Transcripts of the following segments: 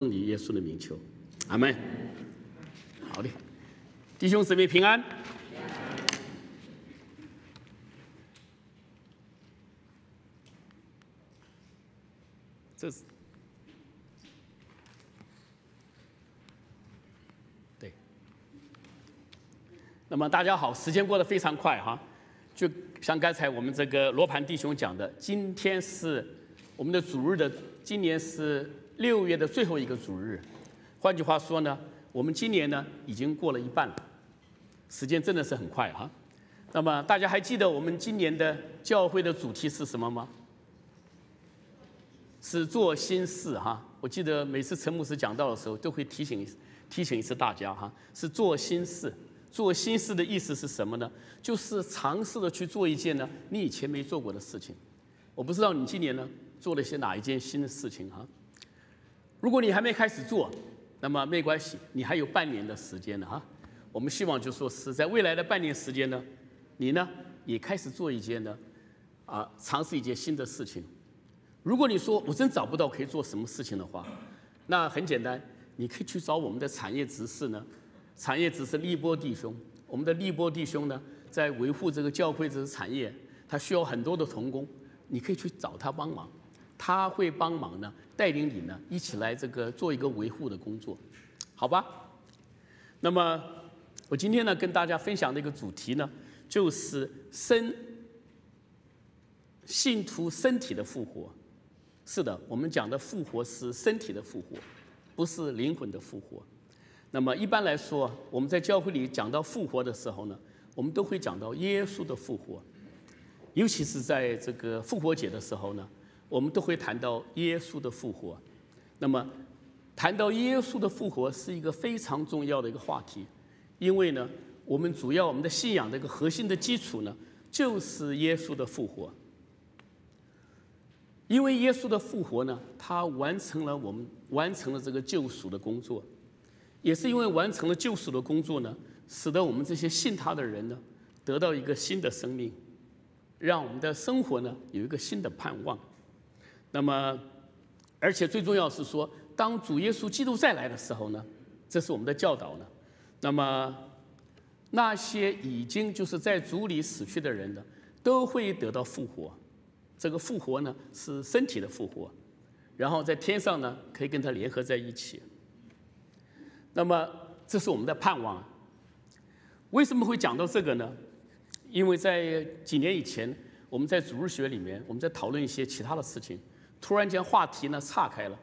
你耶稣的名求，阿门。好的，弟兄姊妹平安。这是对。那么大家好，时间过得非常快哈，就像刚才我们这个罗盘弟兄讲的，今天是我们的主日的，今年是六月的最后一个主日。换句话说呢，我们今年呢已经过了一半了，时间真的是很快哈。那么大家还记得我们今年的教会的主题是什么吗？是做新事哈，我记得每次陈牧师讲到的时候，都会提醒提醒一次大家哈，是做新事。做新事的意思是什么呢？就是尝试的去做一件呢你以前没做过的事情。我不知道你今年呢做了些哪一件新的事情哈。如果你还没开始做，那么没关系，你还有半年的时间呢哈。我们希望就说是在未来的半年时间呢，你呢也开始做一件呢啊尝试一件新的事情。如果你说我真找不到可以做什么事情的话，那很简单，你可以去找我们的产业执事呢。产业执事利波弟兄，我们的利波弟兄呢，在维护这个教会这个产业，他需要很多的童工，你可以去找他帮忙，他会帮忙呢，带领你呢一起来这个做一个维护的工作，好吧？那么我今天呢跟大家分享的一个主题呢，就是身信徒身体的复活。是的，我们讲的复活是身体的复活，不是灵魂的复活。那么一般来说，我们在教会里讲到复活的时候呢，我们都会讲到耶稣的复活，尤其是在这个复活节的时候呢，我们都会谈到耶稣的复活。那么谈到耶稣的复活是一个非常重要的一个话题，因为呢，我们主要我们的信仰的一个核心的基础呢，就是耶稣的复活。因为耶稣的复活呢，他完成了我们完成了这个救赎的工作，也是因为完成了救赎的工作呢，使得我们这些信他的人呢，得到一个新的生命，让我们的生活呢有一个新的盼望。那么，而且最重要是说，当主耶稣基督再来的时候呢，这是我们的教导呢。那么，那些已经就是在主里死去的人呢，都会得到复活。这个复活呢是身体的复活，然后在天上呢可以跟他联合在一起。那么这是我们的盼望。为什么会讲到这个呢？因为在几年以前，我们在主日学里面，我们在讨论一些其他的事情，突然间话题呢岔开了，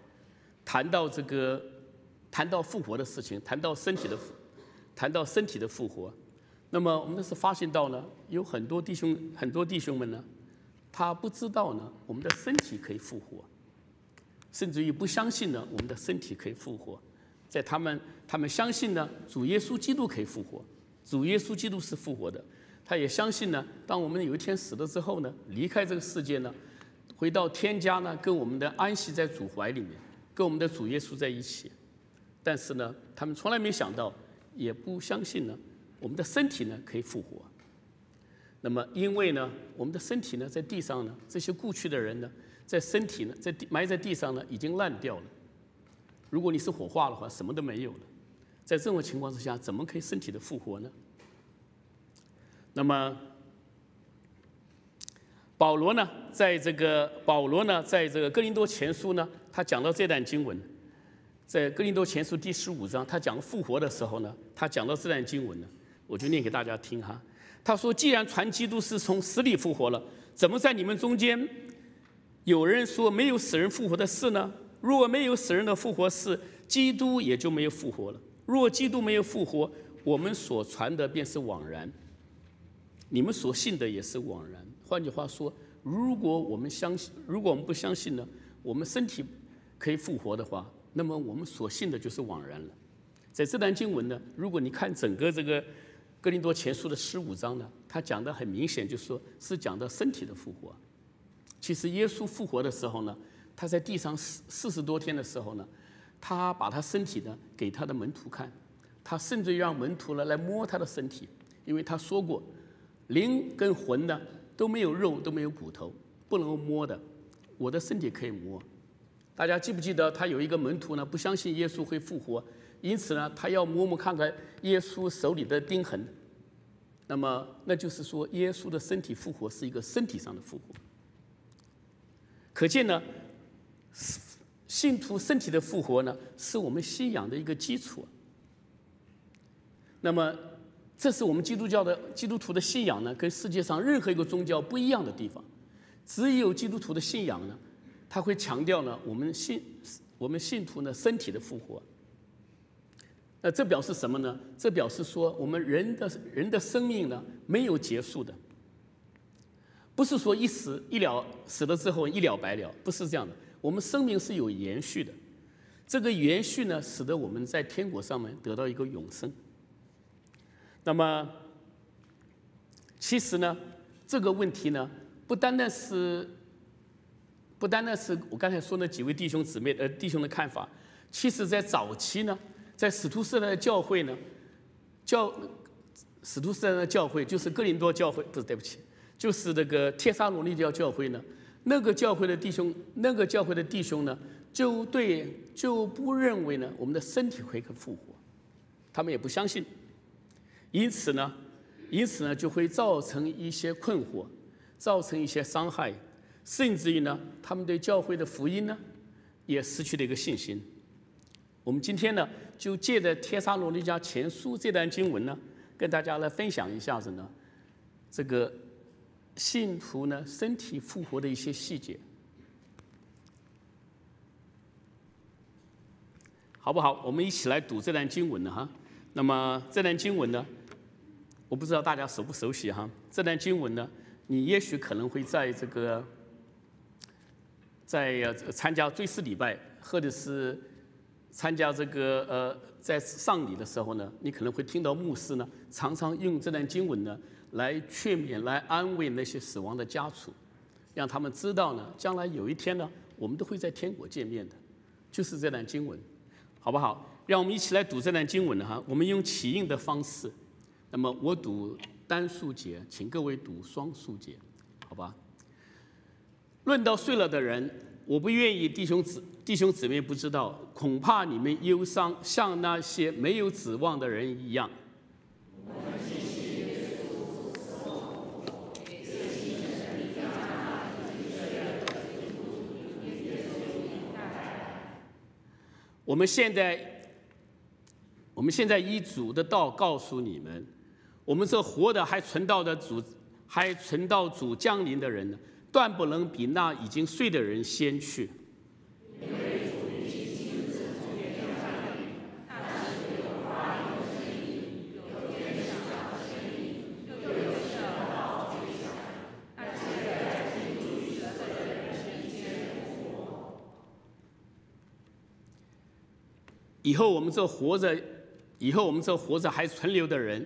谈到这个，谈到复活的事情，谈到身体的，谈到身体的复活。那么我们那是发现到呢，有很多弟兄，很多弟兄们呢。他不知道呢，我们的身体可以复活，甚至于不相信呢，我们的身体可以复活。在他们，他们相信呢，主耶稣基督可以复活，主耶稣基督是复活的。他也相信呢，当我们有一天死了之后呢，离开这个世界呢，回到天家呢，跟我们的安息在主怀里面，跟我们的主耶稣在一起。但是呢，他们从来没想到，也不相信呢，我们的身体呢可以复活。那么，因为呢，我们的身体呢，在地上呢，这些故去的人呢，在身体呢，在地埋在地上呢，已经烂掉了。如果你是火化的话，什么都没有了。在这种情况之下，怎么可以身体的复活呢？那么，保罗呢，在这个保罗呢，在这个哥林多前书呢，他讲到这段经文，在哥林多前书第十五章，他讲复活的时候呢，他讲到这段经文呢，我就念给大家听哈。他说：“既然传基督是从死里复活了，怎么在你们中间有人说没有死人复活的事呢？若没有死人的复活事，基督也就没有复活了。若基督没有复活，我们所传的便是枉然，你们所信的也是枉然。换句话说，如果我们相信，如果我们不相信呢，我们身体可以复活的话，那么我们所信的就是枉然了。在这段经文呢，如果你看整个这个。”哥林多前书的十五章呢，他讲的很明显，就是说是讲的身体的复活。其实耶稣复活的时候呢，他在地上四四十多天的时候呢，他把他身体呢给他的门徒看，他甚至让门徒呢来摸他的身体，因为他说过，灵跟魂呢都没有肉都没有骨头，不能摸的，我的身体可以摸。大家记不记得他有一个门徒呢，不相信耶稣会复活，因此呢，他要摸摸看看耶稣手里的钉痕。那么，那就是说，耶稣的身体复活是一个身体上的复活。可见呢，信徒身体的复活呢，是我们信仰的一个基础。那么，这是我们基督教的基督徒的信仰呢，跟世界上任何一个宗教不一样的地方。只有基督徒的信仰呢，他会强调呢，我们信我们信徒呢身体的复活。那这表示什么呢？这表示说，我们人的人的生命呢没有结束的，不是说一死一了，死了之后一了百了，不是这样的。我们生命是有延续的，这个延续呢，使得我们在天国上面得到一个永生。那么，其实呢，这个问题呢，不单单是，不单单是我刚才说那几位弟兄姊妹呃弟兄的看法，其实在早期呢。在使徒时代的教会呢，教使徒时代的教会就是哥林多教会，不是对不起，就是那个帖撒罗尼教教会呢。那个教会的弟兄，那个教会的弟兄呢，就对就不认为呢我们的身体会可复活，他们也不相信。因此呢，因此呢就会造成一些困惑，造成一些伤害，甚至于呢，他们对教会的福音呢也失去了一个信心。我们今天呢。就借着《天沙罗尼迦前书》这段经文呢，跟大家来分享一下子呢，这个信徒呢身体复活的一些细节，好不好？我们一起来读这段经文呢哈。那么这段经文呢，我不知道大家熟不熟悉哈。这段经文呢，你也许可能会在这个在参加追思礼拜，或者是。参加这个呃，在丧礼的时候呢，你可能会听到牧师呢，常常用这段经文呢，来劝勉、来安慰那些死亡的家属，让他们知道呢，将来有一天呢，我们都会在天国见面的，就是这段经文，好不好？让我们一起来读这段经文，哈，我们用起印的方式，那么我读单数节，请各位读双数节，好吧？论到睡了的人。我不愿意弟兄姊弟兄姊妹不知道，恐怕你们忧伤，像那些没有指望的人一样。我们现在，我们现在以主的道告诉你们，我们这活的还存到的主，还存到主降临的人呢？断不能比那已经睡的人先去。以后我们这活着，以后我们这活着还存留的人。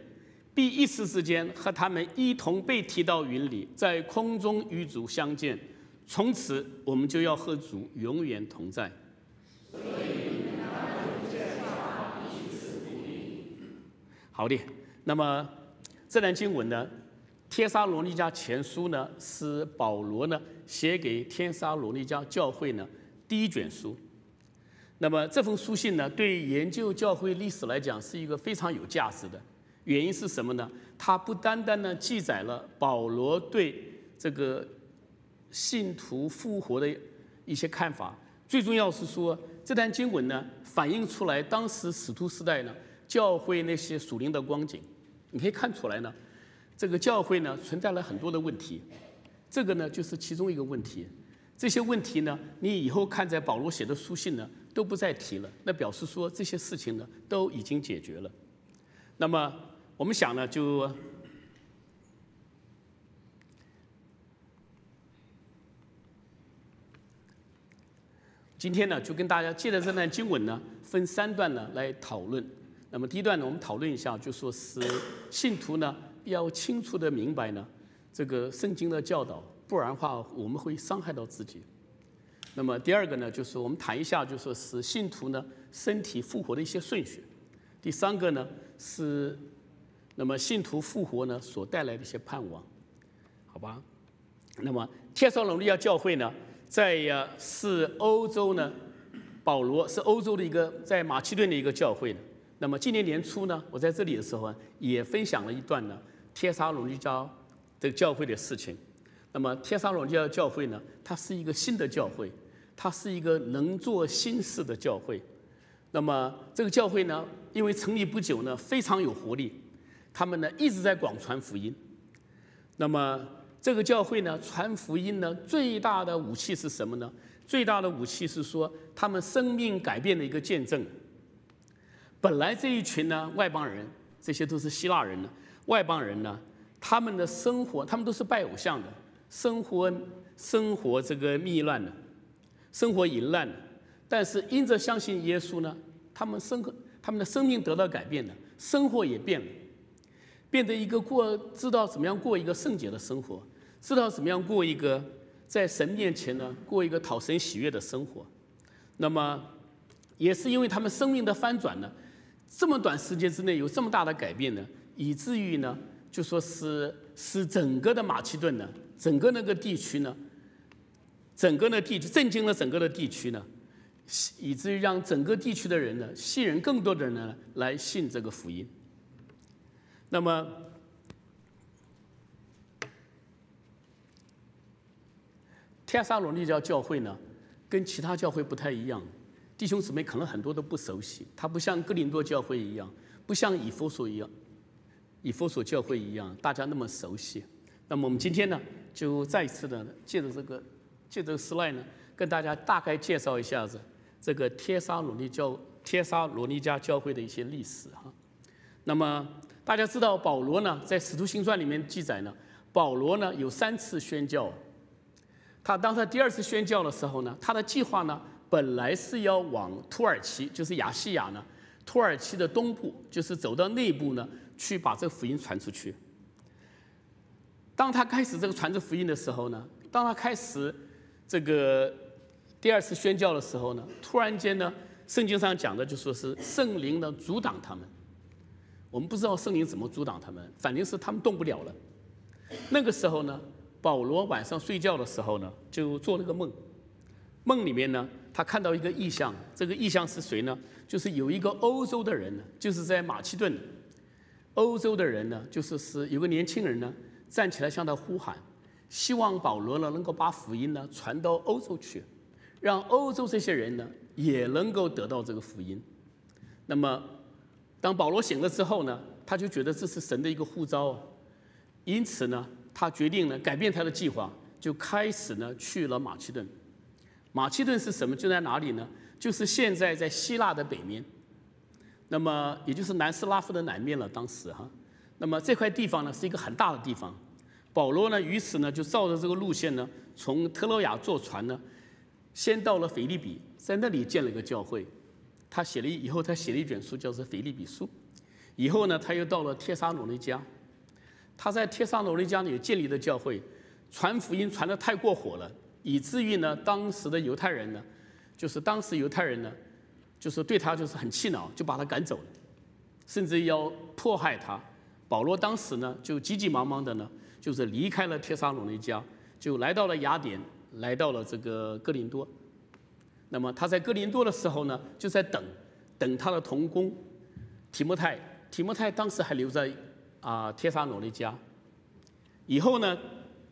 必一时之间和他们一同被提到云里，在空中与主相见。从此，我们就要和主永远同在。好的，那么这段经文呢，《天沙罗尼迦前书》呢，是保罗呢写给天沙罗尼迦教会呢第一卷书。那么这封书信呢，对研究教会历史来讲，是一个非常有价值的。原因是什么呢？它不单单呢记载了保罗对这个信徒复活的一些看法，最重要是说这段经文呢反映出来当时使徒时代呢教会那些属灵的光景。你可以看出来呢，这个教会呢存在了很多的问题，这个呢就是其中一个问题。这些问题呢，你以后看在保罗写的书信呢都不再提了，那表示说这些事情呢都已经解决了。那么。我们想呢，就今天呢，就跟大家借着这段经文呢，分三段呢来讨论。那么第一段呢，我们讨论一下，就说是信徒呢要清楚的明白呢，这个圣经的教导，不然的话我们会伤害到自己。那么第二个呢，就是我们谈一下，就说是信徒呢身体复活的一些顺序。第三个呢是。那么信徒复活呢，所带来的一些盼望，好吧？那么天上罗利亚教会呢，在呀是欧洲呢保罗是欧洲的一个在马其顿的一个教会的。那么今年年初呢，我在这里的时候啊，也分享了一段呢，帖撒罗尼迦这个教会的事情。那么帖撒罗尼亚教会呢，它是一个新的教会，它是一个能做新事的教会。那么这个教会呢，因为成立不久呢，非常有活力，他们呢一直在广传福音。那么这个教会呢，传福音呢，最大的武器是什么呢？最大的武器是说他们生命改变的一个见证。本来这一群呢外邦人，这些都是希腊人呢，外邦人呢，他们的生活，他们都是拜偶像的，生活生活这个糜烂的，生活淫乱的。但是因着相信耶稣呢，他们生活，他们的生命得到改变了，生活也变了，变得一个过知道怎么样过一个圣洁的生活，知道怎么样过一个在神面前呢过一个讨神喜悦的生活。那么也是因为他们生命的翻转呢，这么短时间之内有这么大的改变呢，以至于呢就说是使整个的马其顿呢，整个那个地区呢，整个的地区震惊了整个的地区呢。以至于让整个地区的人呢，吸引更多的人呢来信这个福音。那么，天沙罗尼教教会呢，跟其他教会不太一样。弟兄姊妹可能很多都不熟悉，它不像哥林多教会一样，不像以弗所一样，以弗所教会一样，大家那么熟悉。那么我们今天呢，就再一次的借着这个借这个 slide 呢，跟大家大概介绍一下子。这个帖撒罗尼教、帖撒罗尼加教会的一些历史哈，那么大家知道保罗呢，在使徒行传里面记载呢，保罗呢有三次宣教，他当他第二次宣教的时候呢，他的计划呢本来是要往土耳其，就是亚细亚呢，土耳其的东部，就是走到内部呢，去把这个福音传出去。当他开始这个传这福音的时候呢，当他开始这个。第二次宣教的时候呢，突然间呢，圣经上讲的就说是圣灵呢阻挡他们。我们不知道圣灵怎么阻挡他们，反正是他们动不了了。那个时候呢，保罗晚上睡觉的时候呢，就做了个梦。梦里面呢，他看到一个异象，这个异象是谁呢？就是有一个欧洲的人呢，就是在马其顿，欧洲的人呢，就是是有个年轻人呢，站起来向他呼喊，希望保罗呢能够把福音呢传到欧洲去。让欧洲这些人呢也能够得到这个福音。那么，当保罗醒了之后呢，他就觉得这是神的一个呼召，因此呢，他决定呢改变他的计划，就开始呢去了马其顿。马其顿是什么？就在哪里呢？就是现在在希腊的北面，那么也就是南斯拉夫的南面了。当时哈，那么这块地方呢是一个很大的地方。保罗呢，于此呢就照着这个路线呢，从特洛亚坐船呢。先到了腓利比，在那里建了一个教会。他写了以后，他写了一卷书，叫做《腓利比书》。以后呢，他又到了帖撒罗尼迦。他在帖撒罗尼迦里建立的教会，传福音传的太过火了，以至于呢，当时的犹太人呢，就是当时犹太人呢，就是对他就是很气恼，就把他赶走了，甚至要迫害他。保罗当时呢，就急急忙忙的呢，就是离开了帖撒罗尼迦，就来到了雅典。来到了这个哥林多，那么他在哥林多的时候呢，就在等，等他的同工提摩太。提摩太当时还留在啊帖撒罗尼迦。以后呢，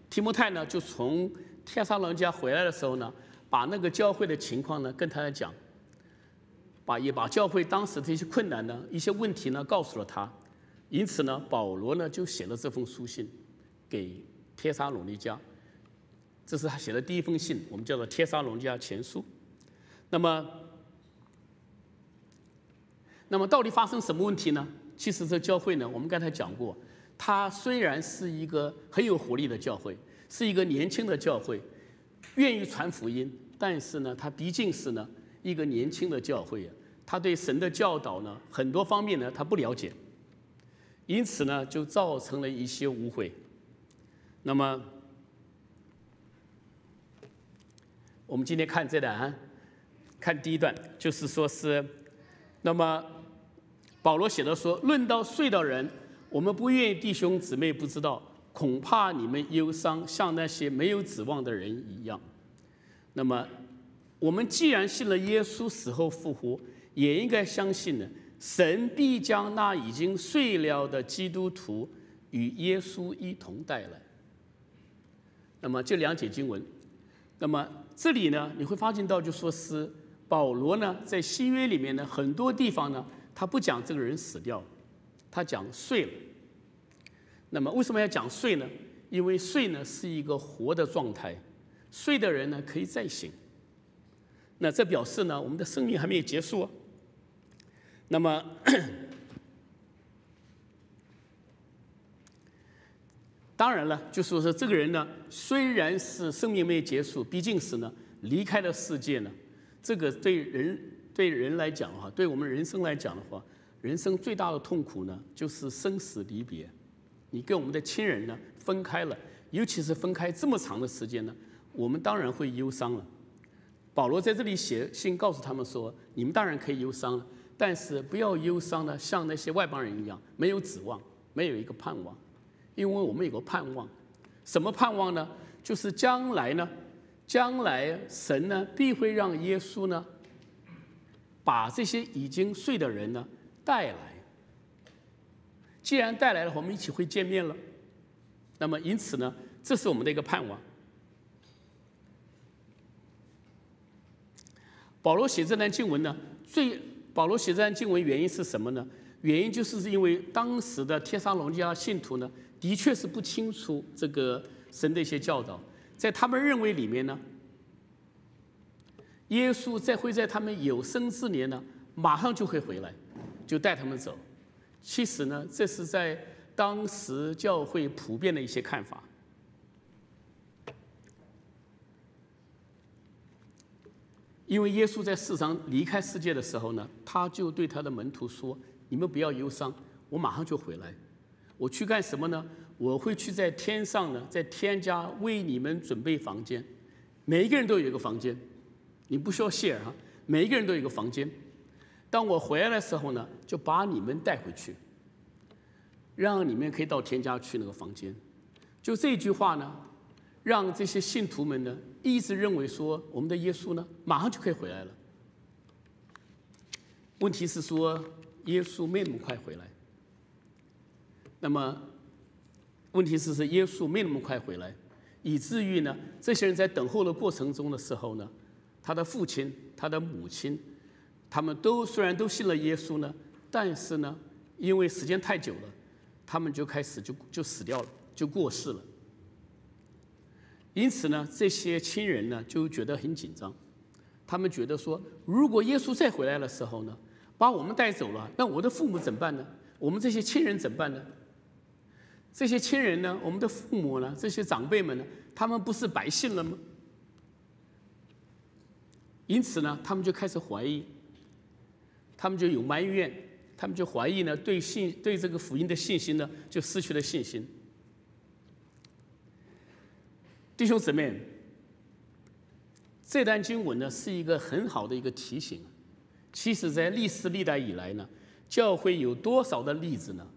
提摩太呢就从帖撒罗尼迦回来的时候呢，把那个教会的情况呢跟他讲，把也把教会当时的一些困难呢、一些问题呢告诉了他。因此呢，保罗呢就写了这封书信给帖撒罗尼迦。这是他写的第一封信，我们叫做《帖撒罗尼迦前书》。那么，那么到底发生什么问题呢？其实这教会呢，我们刚才讲过，它虽然是一个很有活力的教会，是一个年轻的教会，愿意传福音，但是呢，它毕竟是呢一个年轻的教会啊，他对神的教导呢，很多方面呢他不了解，因此呢，就造成了一些误会。那么。我们今天看这段，看第一段，就是说是，那么保罗写的说：“论到睡的人，我们不愿意弟兄姊妹不知道，恐怕你们忧伤，像那些没有指望的人一样。”那么我们既然信了耶稣死后复活，也应该相信呢，神必将那已经睡了的基督徒与耶稣一同带来。那么这两节经文，那么这里呢，你会发现到就说是保罗呢，在新约里面呢，很多地方呢，他不讲这个人死掉，他讲睡了。那么为什么要讲睡呢？因为睡呢是一个活的状态，睡的人呢可以再醒。那这表示呢，我们的生命还没有结束。那么，当然了，就是说这个人呢，虽然是生命没有结束，毕竟是呢离开了世界呢。这个对人对人来讲哈，对我们人生来讲的话，人生最大的痛苦呢，就是生死离别。你跟我们的亲人呢分开了，尤其是分开这么长的时间呢，我们当然会忧伤了。保罗在这里写信告诉他们说：“你们当然可以忧伤了，但是不要忧伤呢，像那些外邦人一样，没有指望，没有一个盼望。因为我们有个盼望，什么盼望呢？就是将来呢，将来神呢必会让耶稣呢，把这些已经睡的人呢带来。既然带来了，我们一起会见面了。那么因此呢，这是我们的一个盼望。”保罗写这段经文呢，最保罗写这段经文原因是什么呢？原因就是因为当时的帖撒罗尼迦信徒呢，的确是不清楚这个神的一些教导，在他们认为里面呢，耶稣在会在他们有生之年呢，马上就会回来，就带他们走。其实呢，这是在当时教会普遍的一些看法。因为耶稣在世上离开世界的时候呢，他就对他的门徒说：“你们不要忧伤，我马上就回来。我去干什么呢？我会去在天上呢，在天家为你们准备房间。每一个人都有一个房间，你不需要谢啊，每一个人都有一个房间。当我回来的时候呢，就把你们带回去，让你们可以到天家去那个房间。就这句话呢。”让这些信徒们呢，一直认为说，我们的耶稣呢，马上就可以回来了。问题是说，耶稣没那么快回来。那么，问题是是耶稣没那么快回来，以至于呢，这些人在等候的过程中的时候呢，他的父亲、他的母亲，他们都虽然都信了耶稣呢，但是呢，因为时间太久了，他们就开始就就死掉了，就过世了。因此呢，这些亲人呢就觉得很紧张，他们觉得说，如果耶稣再回来的时候呢，把我们带走了，那我的父母怎么办呢？我们这些亲人怎么办呢？这些亲人呢，我们的父母呢，这些长辈们呢，他们不是白信了吗？因此呢，他们就开始怀疑，他们就有埋怨，他们就怀疑呢，对信对这个福音的信心呢，就失去了信心。弟兄姊妹，这段经文呢是一个很好的一个提醒。其实，在历史历代以来呢，教会有多少的例子呢？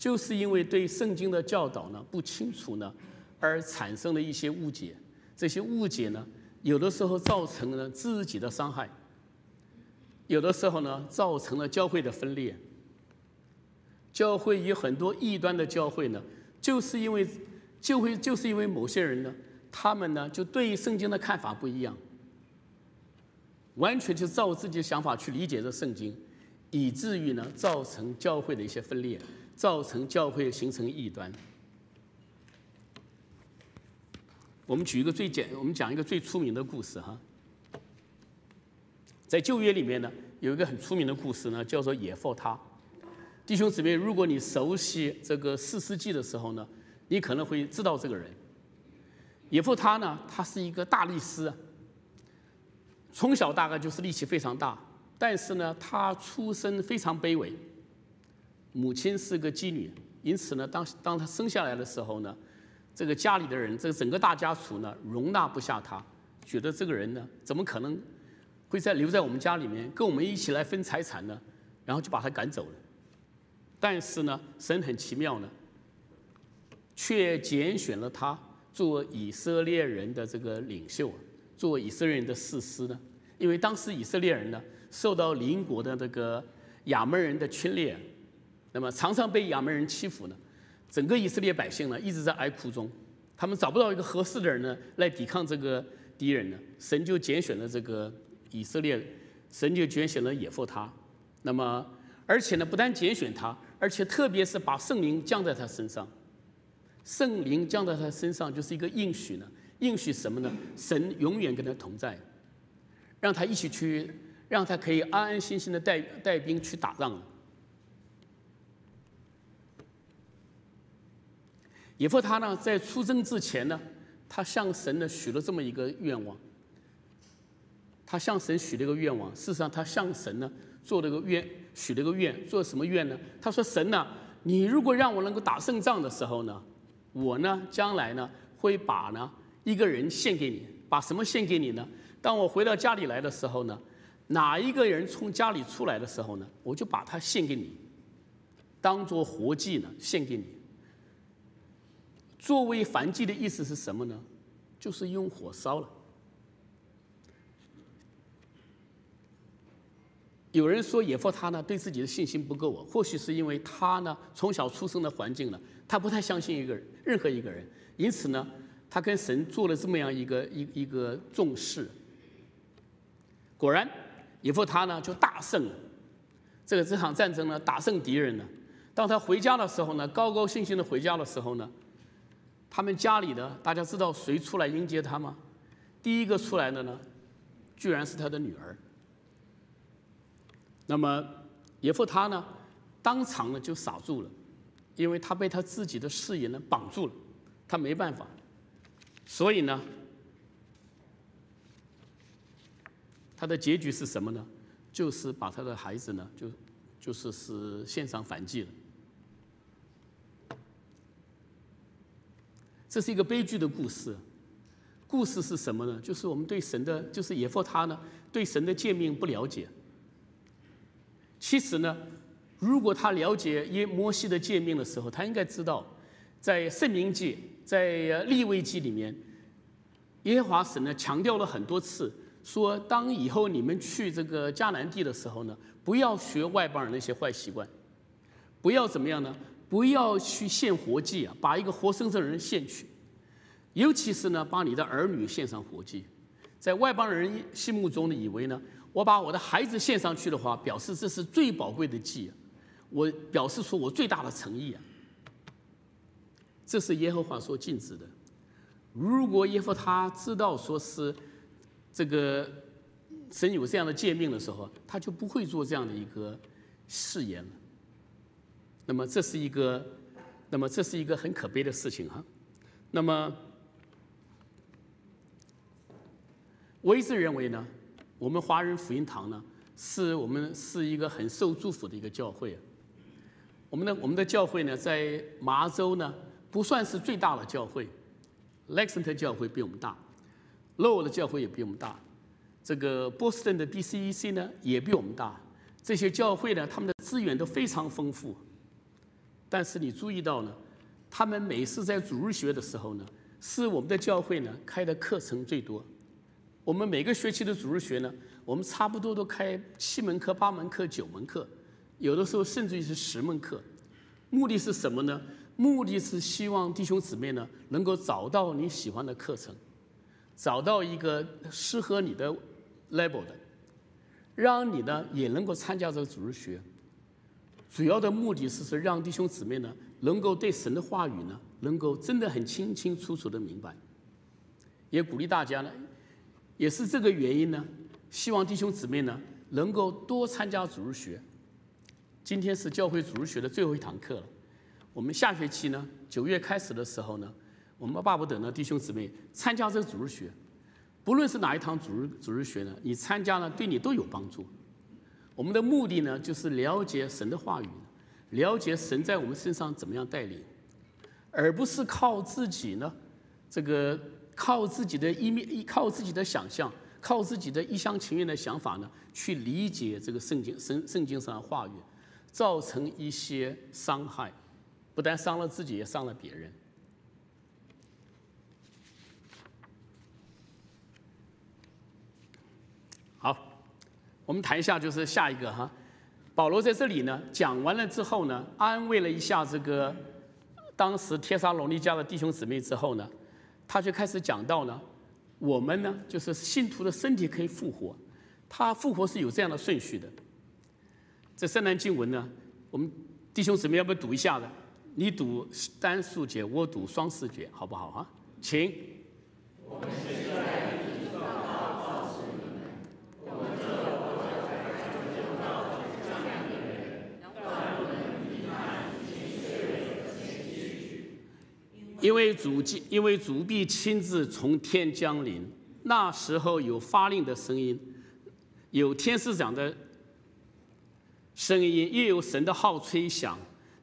就是因为对圣经的教导呢不清楚呢，而产生了一些误解。这些误解呢，有的时候造成了自己的伤害，有的时候呢，造成了教会的分裂。教会有很多异端的教会呢，就是因为。就会就是因为某些人呢，他们呢就对圣经的看法不一样，完全就照自己的想法去理解这圣经，以至于呢造成教会的一些分裂，造成教会形成异端。我们举一个最简，我们讲一个最出名的故事哈，在旧约里面呢有一个很出名的故事呢，叫做野佛他。弟兄姊妹，如果你熟悉这个四世纪的时候呢。你可能会知道这个人，也夫他呢，他是一个大力士，从小大概就是力气非常大，但是呢，他出身非常卑微，母亲是个妓女，因此呢，当当他生下来的时候呢，这个家里的人，这个整个大家族呢，容纳不下他，觉得这个人呢，怎么可能会在留在我们家里面跟我们一起来分财产呢？然后就把他赶走了。但是呢，神很奇妙呢。却拣选了他做以色列人的这个领袖，做以色列人的士师呢。因为当时以色列人呢受到邻国的这个亚门人的侵略，那么常常被亚门人欺负呢，整个以色列百姓呢一直在哀哭中，他们找不到一个合适的人呢来抵抗这个敌人呢，神就拣选了这个以色列，神就拣选了耶夫他，那么而且呢不但拣选他，而且特别是把圣灵降在他身上，圣灵降在他身上就是一个应许呢，应许什么呢？神永远跟他同在。让他一起去，让他可以安安心心的带带兵去打仗。也夫他呢，在出征之前呢，他向神呢许了这么一个愿望。他向神许了一个愿望，事实上他向神呢做了个愿，许了个愿，做什么愿呢？他说：“神呢，你如果让我能够打胜仗的时候呢，我呢将来呢会把呢一个人献给你，把什么献给你呢？”当我回到家里来的时候呢，哪一个人从家里出来的时候呢，我就把他献给你，当做活祭呢，献给你。作为燔祭的意思是什么呢？就是用火烧了。有人说野夫他呢对自己的信心不够啊，或许是因为他呢从小出生的环境呢，他不太相信一个人，任何一个人，因此呢，他跟神做了这么样一个一一个重视。果然，以后他呢就大胜了。这个这场战争呢打胜敌人了。当他回家的时候呢，高高兴兴的回家的时候呢，他们家里的大家知道谁出来迎接他吗？第一个出来的呢，居然是他的女儿。那么，以后他呢，当场呢就傻住了，因为他被他自己的事业呢绑住了，他没办法，所以呢。他的结局是什么呢？就是把他的孩子呢，就就是是献上反击了。这是一个悲剧的故事。故事是什么呢？就是我们对神的，就是耶和他呢，对神的诫命不了解。其实呢，如果他了解耶摩西的诫命的时候，他应该知道，在圣明记、在立位记里面，耶和华神呢强调了很多次。说，当以后你们去这个迦南地的时候呢，不要学外邦人那些坏习惯，不要怎么样呢？不要去献活祭啊，把一个活生生的人献去，尤其是呢，把你的儿女献上活祭。在外邦人心目中呢，以为呢，我把我的孩子献上去的话，表示这是最宝贵的祭，我表示出我最大的诚意啊。这是耶和华所禁止的。如果耶和他知道说是。这个神有这样的诫命的时候，他就不会做这样的一个誓言了。那么这是一个，那么这是一个很可悲的事情哈。那么我一直认为呢，我们华人福音堂呢，是我们是一个很受祝福的一个教会。我们的我们的教会呢，在麻州呢，不算是最大的教会，Lexington 教会比我们大。Low 的教会也比我们大，这个波士顿的 BCEC 呢也比我们大。这些教会呢，他们的资源都非常丰富。但是你注意到呢，他们每次在主日学的时候呢，是我们的教会呢开的课程最多。我们每个学期的主日学呢，我们差不多都开七门课、八门课、九门课，有的时候甚至于是十门课。目的是什么呢？目的是希望弟兄姊妹呢能够找到你喜欢的课程。找到一个适合你的 level 的，让你呢也能够参加这个主日学。主要的目的是是让弟兄姊妹呢能够对神的话语呢能够真的很清清楚楚的明白。也鼓励大家呢，也是这个原因呢，希望弟兄姊妹呢能够多参加主日学。今天是教会主日学的最后一堂课了，我们下学期呢九月开始的时候呢。我们巴不得呢，弟兄姊妹参加这个主日学，不论是哪一堂主日主日学呢，你参加呢，对你都有帮助。我们的目的呢，就是了解神的话语，了解神在我们身上怎么样带领，而不是靠自己呢，这个靠自己的一面，靠自己的想象，靠自己的一厢情愿的想法呢，去理解这个圣经圣圣经上的话语，造成一些伤害，不但伤了自己，也伤了别人。好，我们谈一下，就是下一个哈。保罗在这里呢讲完了之后呢，安慰了一下这个当时帖撒罗尼迦的弟兄姊妹之后呢，他就开始讲到呢，我们呢就是信徒的身体可以复活，他复活是有这样的顺序的。这圣诞经文呢，我们弟兄姊妹要不要读一下的？你读单数节，我读双数节，好不好啊？请。因为主因为主必亲自从天降临，那时候有发令的声音，有天使长的声音，又有神的号吹响，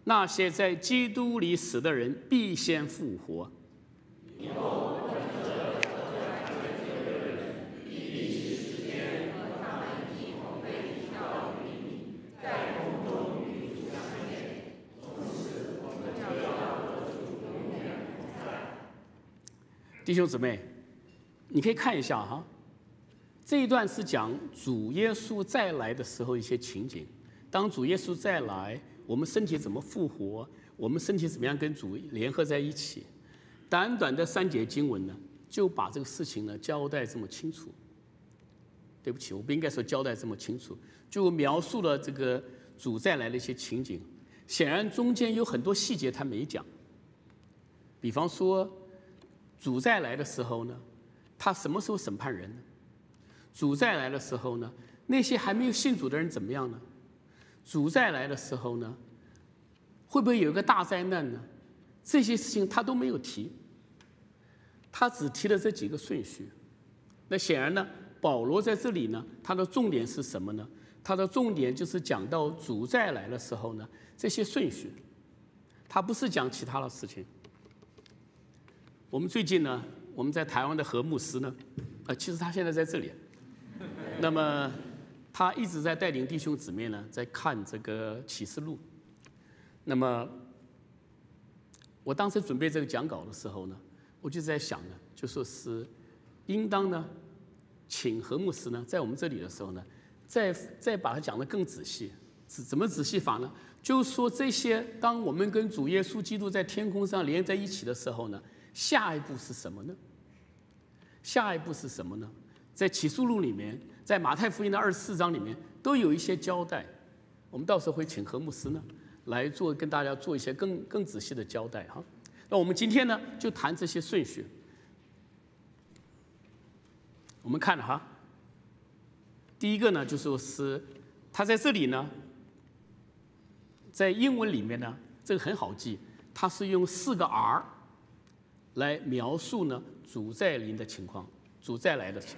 那些在基督里死的人必先复活。弟兄姊妹，你可以看一下哈，这一段是讲主耶稣再来的时候一些情景。当主耶稣再来，我们身体怎么复活？我们身体怎么样跟主联合在一起？短短的三节经文呢，就把这个事情呢交代这么清楚。对不起，我不应该说交代这么清楚，就描述了这个主再来的一些情景。显然中间有很多细节他没讲，比方说。主再来的时候呢，他什么时候审判人呢？主再来的时候呢，那些还没有信主的人怎么样呢？主再来的时候呢，会不会有一个大灾难呢？这些事情他都没有提，他只提了这几个顺序。那显然呢，保罗在这里呢，他的重点是什么呢？他的重点就是讲到主再来的时候呢，这些顺序，他不是讲其他的事情。我们最近呢，我们在台湾的何牧师呢，呃，其实他现在在这里。那么他一直在带领弟兄姊妹呢，在看这个启示录。那么我当时准备这个讲稿的时候呢，我就在想呢，就说是应当呢，请何牧师呢，在我们这里的时候呢，再再把它讲得更仔细。怎怎么仔细法呢？就说这些，当我们跟主耶稣基督在天空上连在一起的时候呢。下一步是什么呢？下一步是什么呢？在启示录里面，在马太福音的二十四章里面都有一些交代。我们到时候会请何牧师呢来做，跟大家做一些更更仔细的交代哈。那我们今天呢就谈这些顺序。我们看哈，第一个呢就说是他在这里呢，在英文里面呢这个很好记，它是用四个 R。来描述呢主再临的情况，主再来的情。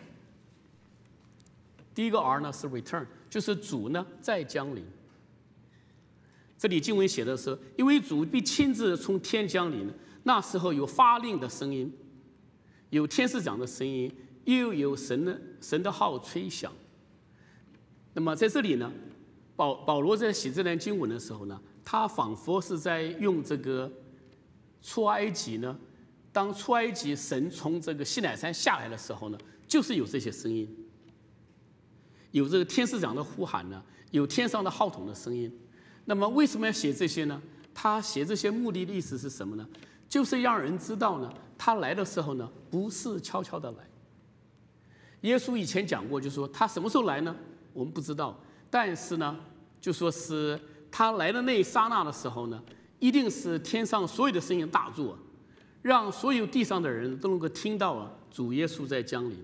第一个 R 呢是 return，就是主呢再降临。这里经文写的是，因为主必亲自从天降临，那时候有发令的声音，有天使长的声音，又有神的神的号吹响。那么在这里呢，保保罗在写这段经文的时候呢，他仿佛是在用这个出埃及呢。当出埃及神从这个西乃山下来的时候呢，就是有这些声音，有这个天使长的呼喊呢，有天上的号筒的声音。那么为什么要写这些呢？他写这些目的的意思是什么呢？就是让人知道呢，他来的时候呢，不是悄悄的来。耶稣以前讲过，就说他什么时候来呢？我们不知道。但是呢，就说是他来的那一刹那的时候呢，一定是天上所有的声音大作。让所有地上的人都能够听到啊，主耶稣在降临。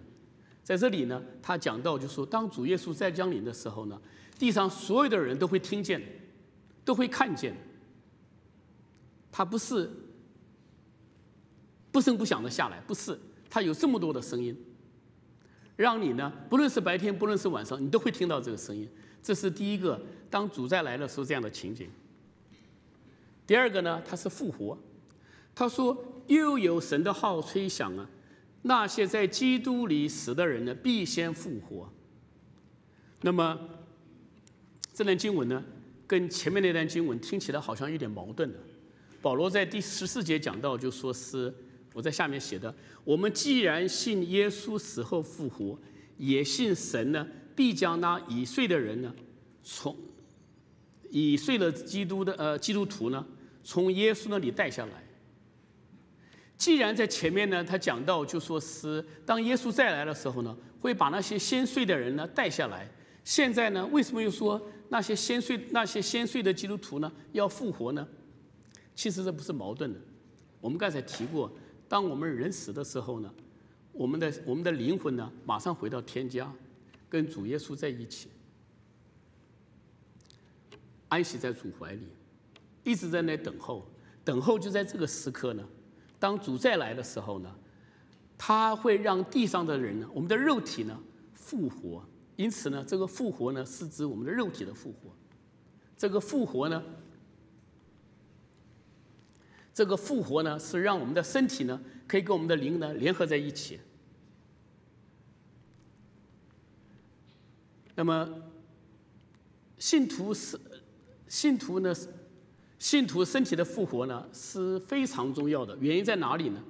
在这里呢，他讲到就说，当主耶稣在降临的时候呢，地上所有的人都会听见，都会看见。他不是不声不响的下来，不是，他有这么多的声音，让你呢，不论是白天，不论是晚上，你都会听到这个声音。这是第一个，当主再来的时候这样的情景。第二个呢，他是复活。他说：“又有神的号吹响啊，那些在基督里死的人呢，必先复活。”那么这段经文呢，跟前面那段经文听起来好像有点矛盾的。保罗在第十四节讲到，就说是我在下面写的：“我们既然信耶稣死后复活，也信神呢必将那已睡的人呢，从已睡了基督的呃基督徒呢，从耶稣那里带下来。既然在前面呢，他讲到就说是当耶稣再来的时候呢，会把那些先睡的人呢带下来。现在呢，为什么又说那些先睡那些先睡的基督徒呢要复活呢？其实这不是矛盾的。我们刚才提过，当我们人死的时候呢，我们的我们的灵魂呢，马上回到天家，跟主耶稣在一起，安息在主怀里，一直在那等候，等候就在这个时刻呢。当主再来的时候呢，他会让地上的人呢，我们的肉体呢复活。因此呢，这个复活呢，是指我们的肉体的复活。这个复活呢。这个复活呢，是让我们的身体呢，可以跟我们的灵呢联合在一起。那么，信徒是信徒呢，信徒身体的复活呢是非常重要的。原因在哪里呢？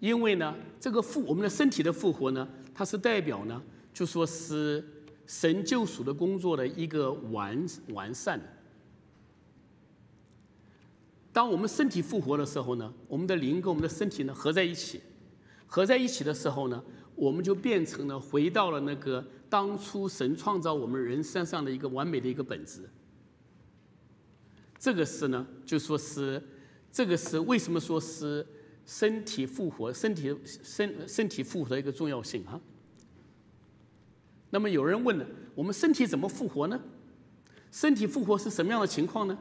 因为呢，这个复我们的身体的复活呢，它是代表呢，就说是神救赎的工作的一个完完善。当我们身体复活的时候呢，我们的灵跟我们的身体呢合在一起，合在一起的时候呢，我们就变成了回到了那个当初神创造我们人身上的一个完美的一个本质。这个是呢，就说是这个是为什么说是身体复活、身体身身体复活的一个重要性啊？那么有人问了，我们身体怎么复活呢？身体复活是什么样的情况呢？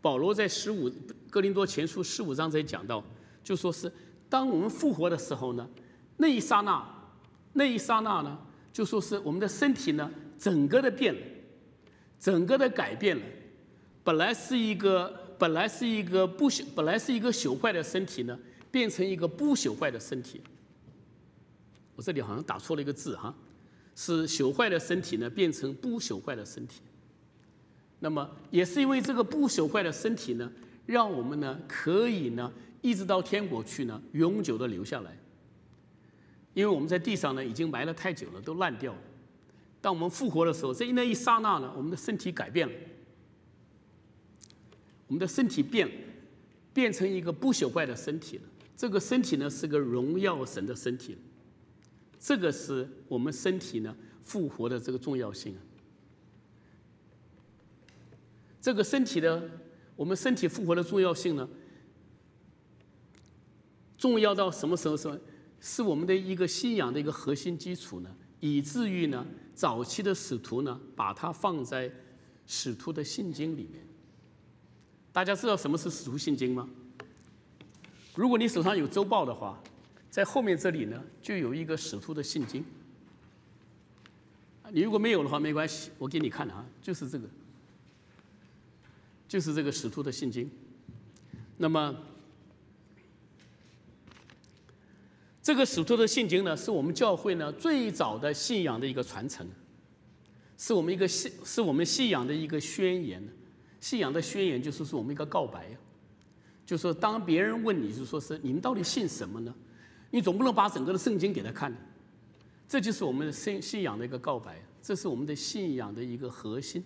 保罗在十五哥林多前书十五章在讲到，就说是当我们复活的时候呢，那一刹那，那一刹那呢，就说是我们的身体呢，整个的变了，整个的改变了，本来是一个本来是一个不朽本来是一个朽坏的身体呢，变成一个不朽坏的身体。我这里好像打错了一个字哈，是朽坏的身体呢，变成不朽坏的身体。那么也是因为这个不朽坏的身体呢，让我们呢可以呢一直到天国去呢永久的留下来。因为我们在地上呢已经埋了太久了，都烂掉了。当我们复活的时候，在那一刹那呢，我们的身体改变了，我们的身体变，变成一个不朽坏的身体了。这个身体呢是个荣耀神的身体。这个是我们身体呢复活的这个重要性啊。这个身体的，我们身体复活的重要性呢，重要到什么时候？是是我们的一个信仰的一个核心基础呢？以至于呢，早期的使徒呢，把它放在使徒的信经里面。大家知道什么是使徒信经吗？如果你手上有周报的话，在后面这里呢，就有一个使徒的信经。你如果没有的话，没关系，我给你看啊，就是这个。就是这个使徒的信经，那么这个使徒的信经呢，是我们教会呢最早的信仰的一个传承，是我们一个信，是我们信仰的一个宣言。信仰的宣言就是说我们一个告白，就说当别人问你就说是你们到底信什么呢？你总不能把整个的圣经给他看，这就是我们信信仰的一个告白，这是我们的信仰的一个核心。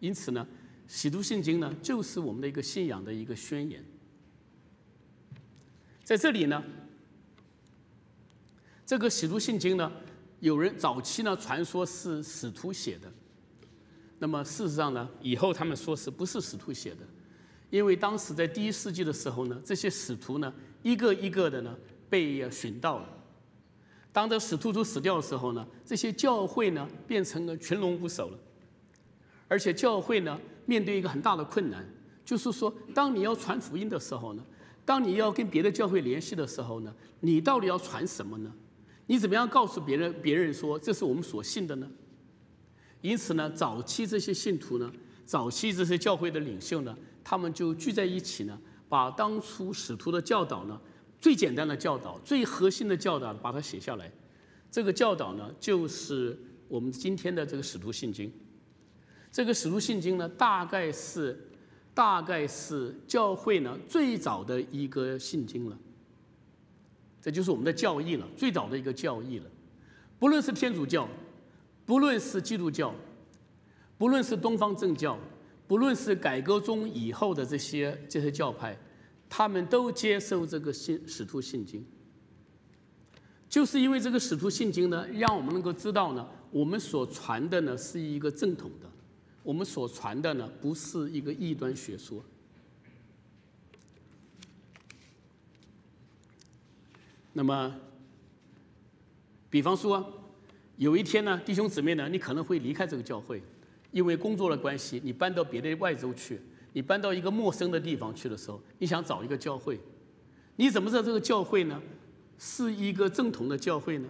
因此呢。《喜徒信经》呢，就是我们的一个信仰的一个宣言。在这里呢，这个《喜徒信经》呢，有人早期呢传说是使徒写的，那么事实上呢，以后他们说是不是使徒写的？因为当时在第一世纪的时候呢，这些使徒呢，一个一个的呢被寻到了。当这使徒都死掉的时候呢，这些教会呢变成了群龙无首了，而且教会呢。面对一个很大的困难，就是说，当你要传福音的时候呢，当你要跟别的教会联系的时候呢，你到底要传什么呢？你怎么样告诉别人？别人说这是我们所信的呢？因此呢，早期这些信徒呢，早期这些教会的领袖呢，他们就聚在一起呢，把当初使徒的教导呢，最简单的教导、最核心的教导，把它写下来。这个教导呢，就是我们今天的这个使徒信经。这个使徒信经呢，大概是，大概是教会呢最早的一个信经了。这就是我们的教义了，最早的一个教义了。不论是天主教、不论是基督教，不论是东方正教，不论是改革中以后的这些这些教派，他们都接受这个信使徒信经。就是因为这个使徒信经呢，让我们能够知道呢，我们所传的呢是一个正统的，我们所传的呢不是一个异端学说。那么，比方说，有一天呢，弟兄姊妹呢，你可能会离开这个教会，因为工作的关系，你搬到别的外州去，你搬到一个陌生的地方去的时候，你想找一个教会，你怎么知道这个教会呢是一个正统的教会呢？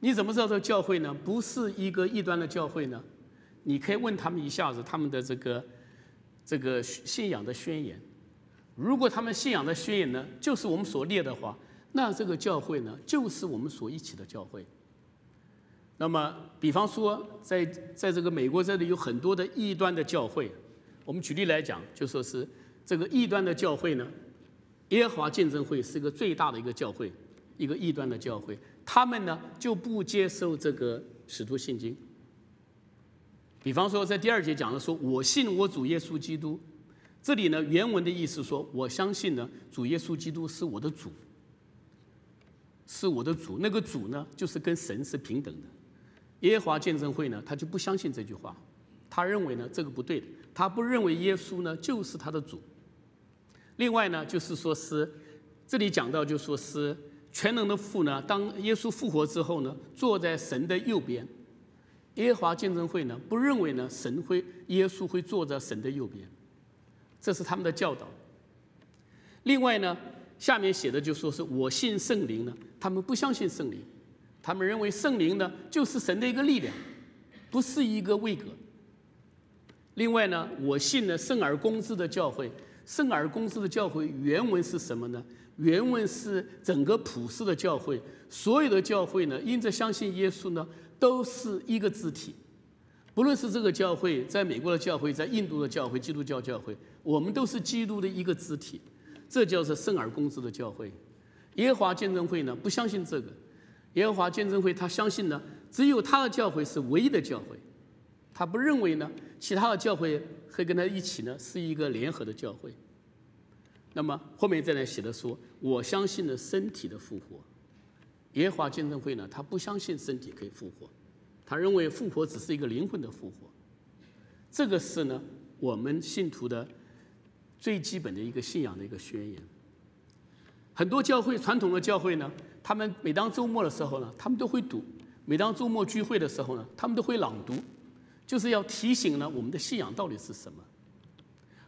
你怎么知道这个教会呢不是一个异端的教会呢？你可以问他们一下子他们的这个这个信仰的宣言，如果他们信仰的宣言呢就是我们所列的话。那这个教会呢，就是我们所一起的教会。那么，比方说，在在这个美国这里有很多的异端的教会，我们举例来讲，就说是这个异端的教会呢，耶和华见证会是一个最大的一个教会，一个异端的教会，他们呢就不接受这个使徒信经。比方说，在第二节讲的说，我信我主耶稣基督，这里呢原文的意思说，我相信呢主耶稣基督是我的主。是我的主，那个主呢，就是跟神是平等的。耶和华见证会呢，他就不相信这句话，他认为呢这个不对的，他不认为耶稣呢就是他的主。另外呢，就是说是这里讲到，就说是全能的父呢，当耶稣复活之后呢，坐在神的右边。耶和华见证会呢，不认为呢神会耶稣会坐在神的右边，这是他们的教导。另外呢。下面写的就说是我信圣灵呢，他们不相信圣灵，他们认为圣灵呢就是神的一个力量，不是一个位格。另外呢，我信呢圣而公之的教会，圣而公之的教会原文是什么呢？原文是整个普世的教会，所有的教会呢，因着相信耶稣呢，都是一个肢体。不论是这个教会，在美国的教会，在印度的教会，基督教教会，我们都是基督的一个肢体。这就是圣而公之的教会，耶华见证会呢不相信这个，耶和华见证会他相信呢，只有他的教会是唯一的教会，他不认为呢其他的教会会跟他一起呢是一个联合的教会。那么后面再来写的说，我相信呢身体的复活，耶和华见证会呢他不相信身体可以复活，他认为复活只是一个灵魂的复活，这个是呢我们信徒的。最基本的一个信仰的一个宣言。很多教会传统的教会呢，他们每当周末的时候呢，他们都会读；每当周末聚会的时候呢，他们都会朗读，就是要提醒呢我们的信仰到底是什么，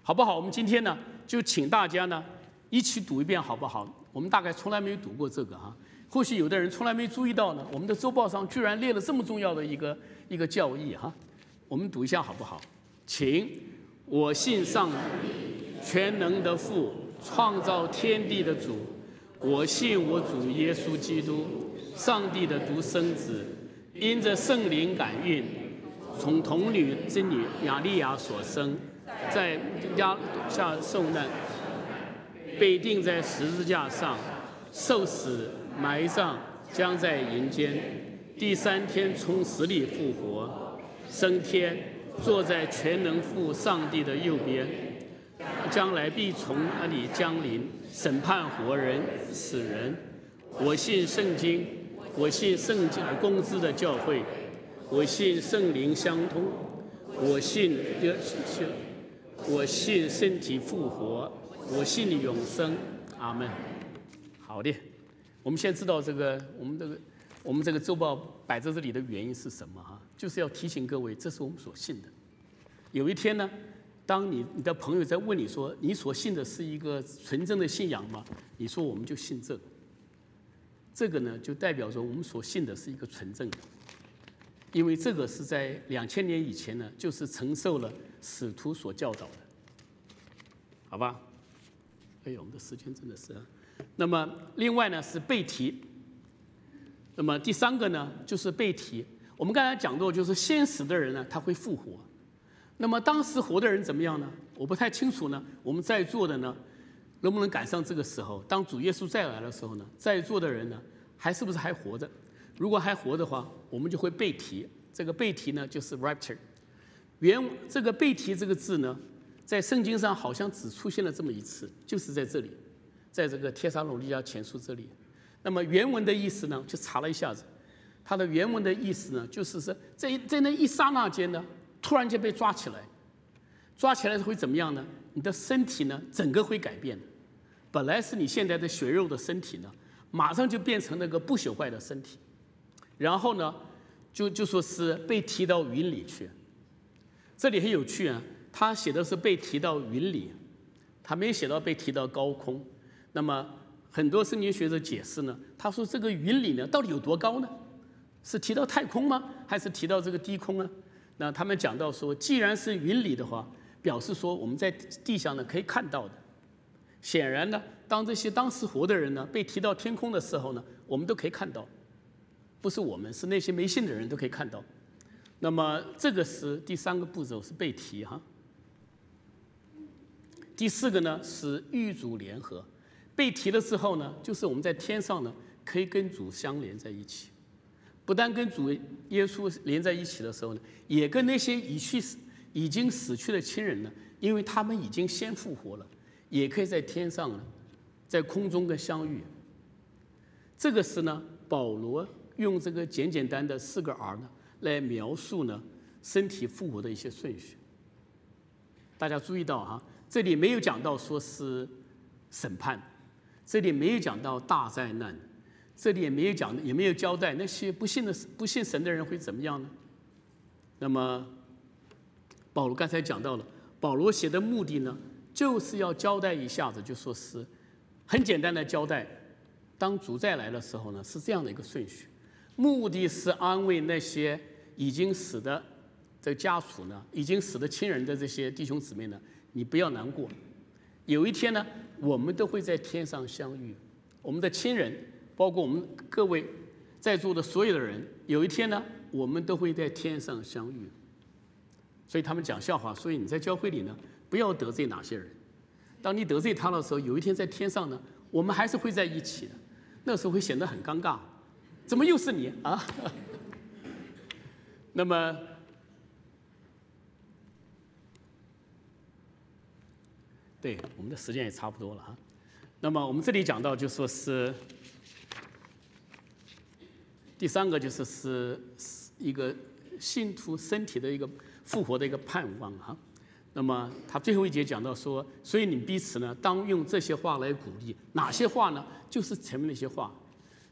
好不好？我们今天呢，就请大家呢一起读一遍，好不好？我们大概从来没有读过这个哈，或许有的人从来没注意到呢，我们的周报上居然列了这么重要的一个一个教义哈，我们读一下好不好？请，我信上。全能的父，创造天地的主，我信我主耶稣基督，上帝的独生子，因着圣灵感孕，从童女之女亚利亚所生，在亚下受难，被钉在十字架上，受死、埋葬，将在人间，第三天从死里复活，升天，坐在全能父上帝的右边。将来必从那里降临审判活人死人。我信圣经，我信圣经而公之的教会，我信圣灵相通，我信我信身体复活，我信永生。阿门。好的，我们先知道这个我们这个我们这个周报摆在这里的原因是什么哈？就是要提醒各位，这是我们所信的。有一天呢？当你你的朋友在问你说你所信的是一个纯正的信仰吗？你说我们就信这个，这个呢就代表着我们所信的是一个纯正的，因为这个是在两千年以前呢，就是承受了使徒所教导的，好吧？哎呦，我们的时间真的是。那么另外呢是背题，那么第三个呢就是背题。我们刚才讲过，就是先死的人呢他会复活。那么当时活的人怎么样呢？我不太清楚呢。我们在座的呢，能不能赶上这个时候？当主耶稣再来的时候呢，在座的人呢，还是不是还活着？如果还活的话，我们就会背题。这个被提呢就是 rapture。原这个被提这个字呢，在圣经上好像只出现了这么一次，就是在这里，在这个帖撒罗尼迦前书这里。那么原文的意思呢，就查了一下子，它的原文的意思呢，就是说在在那一刹那间呢，突然间被抓起来，抓起来会怎么样呢？你的身体呢，整个会改变。本来是你现在的血肉的身体呢，马上就变成那个不朽坏的身体，然后呢，就就说是被提到云里去。这里很有趣啊，他写的是被提到云里，他没写到被提到高空。那么很多圣经学者解释呢，他说这个云里呢到底有多高呢？是提到太空吗？还是提到这个低空呢？那他们讲到说，既然是云里的话，表示说我们在地上呢可以看到的。显然呢，当这些当时活的人呢被提到天空的时候呢，我们都可以看到，不是我们，是那些没信的人都可以看到。那么这个是第三个步骤，是被提哈。第四个呢是与主联合，被提了之后呢，就是我们在天上呢可以跟主相连在一起，不但跟主耶稣连在一起的时候呢，也跟那些已去死、已经死去的亲人呢，因为他们已经先复活了。也可以在天上呢，在空中跟相遇。这个是呢，保罗用这个简简单的四个 R 呢，来描述呢身体复活的一些顺序。大家注意到哈，这里没有讲到说是审判，这里没有讲到大灾难，这里也没有讲，也没有交代那些不信的不信神的人会怎么样呢？那么，保罗刚才讲到了，保罗写的目的呢？就是要交代一下子，就说是很简单的交代。当主再来的时候呢，是这样的一个顺序，目的是安慰那些已经死的这家属呢，已经死的亲人的这些弟兄姊妹呢，你不要难过。有一天呢，我们都会在天上相遇。我们的亲人，包括我们各位在座的所有的人，有一天呢，我们都会在天上相遇。所以他们讲笑话，所以你在教会里呢。不要得罪哪些人。当你得罪他的时候，有一天在天上呢，我们还是会在一起的。那时候会显得很尴尬，怎么又是你啊？那么，对，我们的时间也差不多了啊。那么我们这里讲到，就说是第三个，就是是一个信徒身体的一个复活的一个盼望哈。那么他最后一节讲到说，所以你彼此呢，当用这些话来鼓励。哪些话呢？就是前面那些话。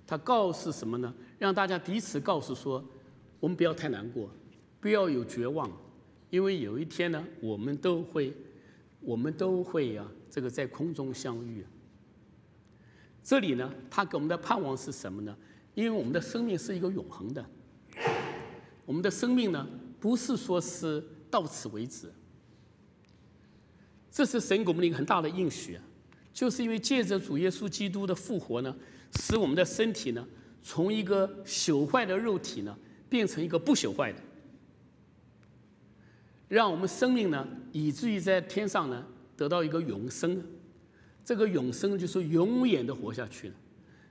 他告诉什么呢？让大家彼此告诉说，我们不要太难过，不要有绝望，因为有一天呢，我们都会，我们都会呀，这个在空中相遇。这里呢，他给我们的盼望是什么呢？因为我们的生命是一个永恒的，我们的生命呢，不是说是到此为止。这是神给我们的一个很大的应许，就是因为借着主耶稣基督的复活呢，使我们的身体呢，从一个朽坏的肉体呢，变成一个不朽坏的，让我们生命呢，以至于在天上呢，得到一个永生。这个永生就是永远的活下去了，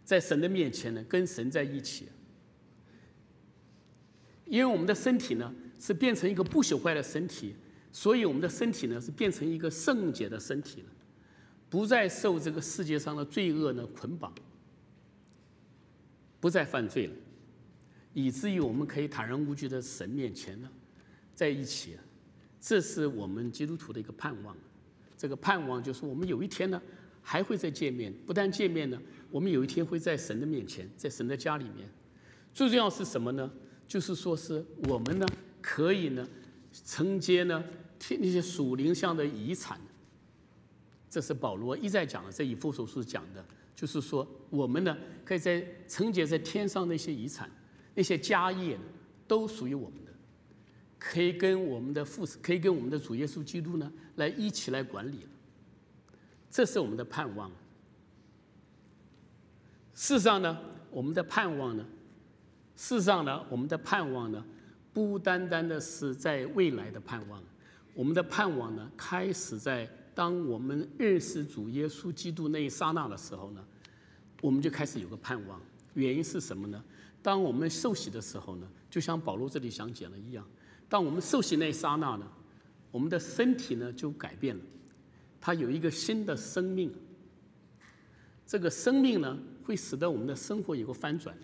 在神的面前呢，跟神在一起。因为我们的身体呢，是变成一个不朽坏的身体。所以我们的身体呢是变成一个圣洁的身体了，不再受这个世界上的罪恶呢捆绑，不再犯罪了，以至于我们可以坦然无惧的神面前呢在一起，这是我们基督徒的一个盼望。这个盼望就是我们有一天呢还会再见面，不但见面呢，我们有一天会在神的面前，在神的家里面。最重要是什么呢？就是说是我们呢可以呢。承接呢天，那些属灵上的遗产，这是保罗一再讲的。这以弗所书讲的，就是说我们呢，可以在承接在天上那些遗产、那些家业，都属于我们的，可以跟我们的父，可以跟我们的主耶稣基督呢，来一起来管理了。这是我们的盼望。事实上呢，我们的盼望呢，事实上呢，我们的盼望呢。不单单的是在未来的盼望，我们的盼望呢，开始在当我们认识主耶稣基督那一刹那的时候呢，我们就开始有个盼望。原因是什么呢？当我们受洗的时候呢，就像保罗这里讲解了一样，当我们受洗那一刹那呢，我们的身体呢就改变了，它有一个新的生命。这个生命呢，会使得我们的生活有个翻转。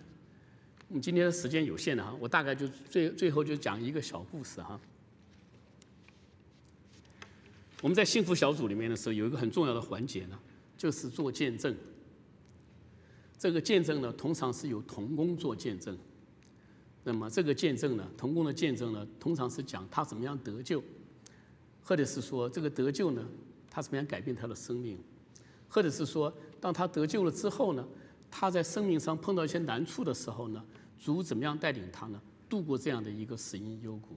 我们今天的时间有限的哈，我大概就最最后就讲一个小故事哈。我们在幸福小组里面的时候，有一个很重要的环节呢，就是做见证。这个见证呢，通常是由童工做见证。那么这个见证呢，童工的见证呢，通常是讲他怎么样得救，或者是说这个得救呢，他怎么样改变他的生命，或者是说当他得救了之后呢，他在生命上碰到一些难处的时候呢，主怎么样带领他呢，度过这样的一个死荫幽谷。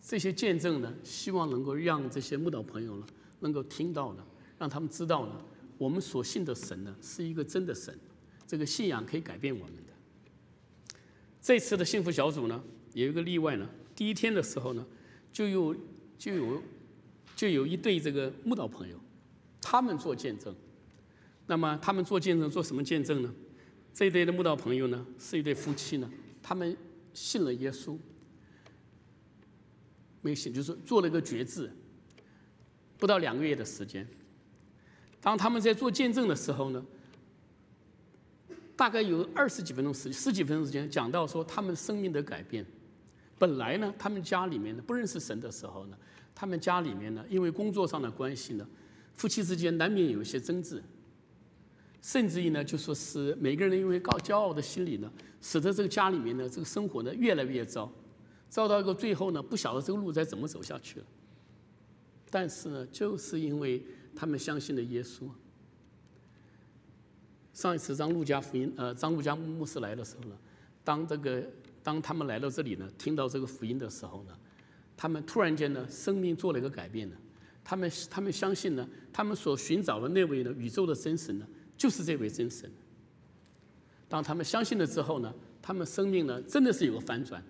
这些见证呢，希望能够让这些慕道朋友呢，能够听到呢，让他们知道呢，我们所信的神呢，是一个真的神。这个信仰可以改变我们的。这次的幸福小组呢，有一个例外呢。第一天的时候呢，就有就有就有一对这个慕道朋友，他们做见证。那么他们做见证做什么见证呢？这一对的慕道朋友呢，是一对夫妻呢，他们信了耶稣，没信就是做了一个决志。不到两个月的时间，当他们在做见证的时候呢。大概有二十几分钟时十几分钟时间，讲到说他们生命的改变。本来呢，他们家里面呢不认识神的时候呢，他们家里面呢因为工作上的关系呢，夫妻之间难免有一些争执，甚至于呢就说是每个人因为高骄傲的心理呢，使得这个家里面呢这个生活呢越来越糟，糟到一个最后呢不晓得这个路该怎么走下去了。但是呢，就是因为他们相信了耶稣。上一次张路加福音，呃，张路加牧师来的时候呢，当这个当他们来到这里呢，听到这个福音的时候呢，他们突然间呢，生命做了一个改变呢。他们他们相信呢，他们所寻找的那位呢，宇宙的真神呢，就是这位真神。当他们相信了之后呢，他们生命呢，真的是有个反转。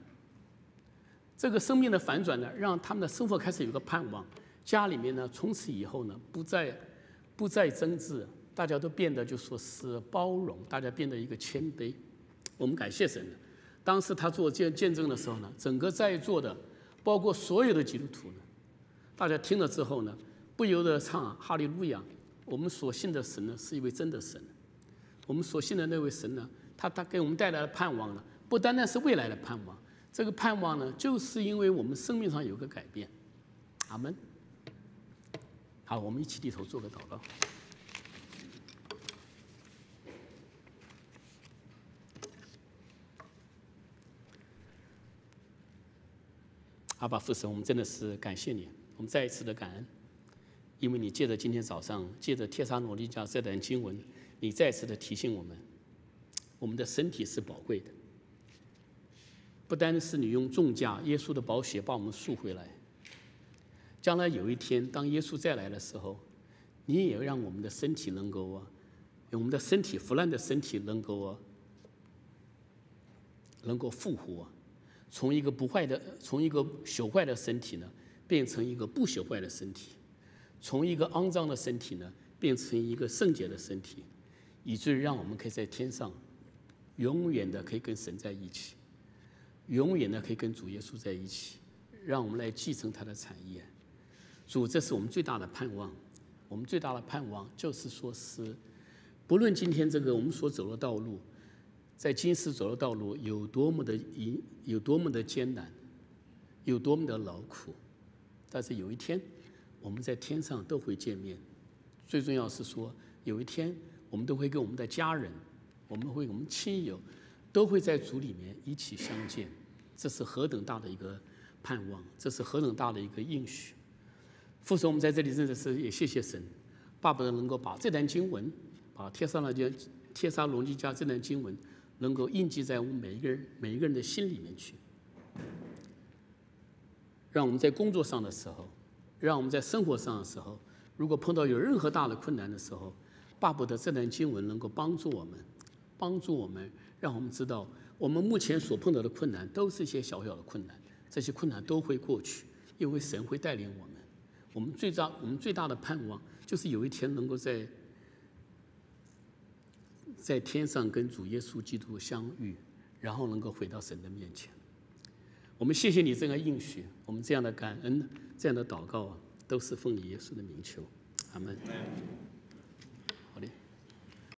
这个生命的反转呢，让他们的生活开始有个盼望，家里面呢，从此以后呢，不再不再争执。大家都变得就说是包容，大家变得一个谦卑。我们感谢神。当时他做见见证的时候呢，整个在座的，包括所有的基督徒呢，大家听了之后呢，不由得唱哈利路亚。我们所信的神呢，是一位真的神。我们所信的那位神呢，他他给我们带来了盼望了，不单单是未来的盼望，这个盼望呢，就是因为我们生命上有个改变。阿门。好，我们一起低头做个祷告。阿爸父神，我们真的是感谢你，我们再一次的感恩，因为你借着今天早上，借着帖撒罗尼迦这段经文，你再次的提醒我们，我们的身体是宝贵的，不单是你用重价耶稣的宝血把我们赎回来，将来有一天当耶稣再来的时候，你也要让我们的身体能够啊，我们的身体腐烂的身体能够啊，能够复活。从一个不坏的，从一个朽坏的身体呢，变成一个不朽坏的身体；从一个肮脏的身体呢，变成一个圣洁的身体，以至于让我们可以在天上，永远的可以跟神在一起，永远的可以跟主耶稣在一起，让我们来继承他的产业。主，这是我们最大的盼望。我们最大的盼望就是说是，不论今天这个我们所走的道路。在今世走的道路有多么的艰，有多么的艰难，有多么的劳苦，但是有一天，我们在天上都会见面。最重要是说，有一天我们都会跟我们的家人，我们会我们亲友，都会在主里面一起相见。这是何等大的一个盼望，这是何等大的一个应许。父神，我们在这里真的是也谢谢神，巴不得能够把这段经文，把贴上了就贴上罗尼迦这段经文。能够印记在我们每一个人每一个人的心里面去，让我们在工作上的时候，让我们在生活上的时候，如果碰到有任何大的困难的时候，巴不得这段经文能够帮助我们，帮助我们，让我们知道我们目前所碰到的困难都是一些小小的困难，这些困难都会过去，因为神会带领我们。我们最大我们最大的盼望就是有一天能够在。在天上跟主耶稣基督相遇，然后能够回到神的面前。我们谢谢你这样应许，我们这样的感恩，这样的祷告，都是奉耶稣的名求，阿门。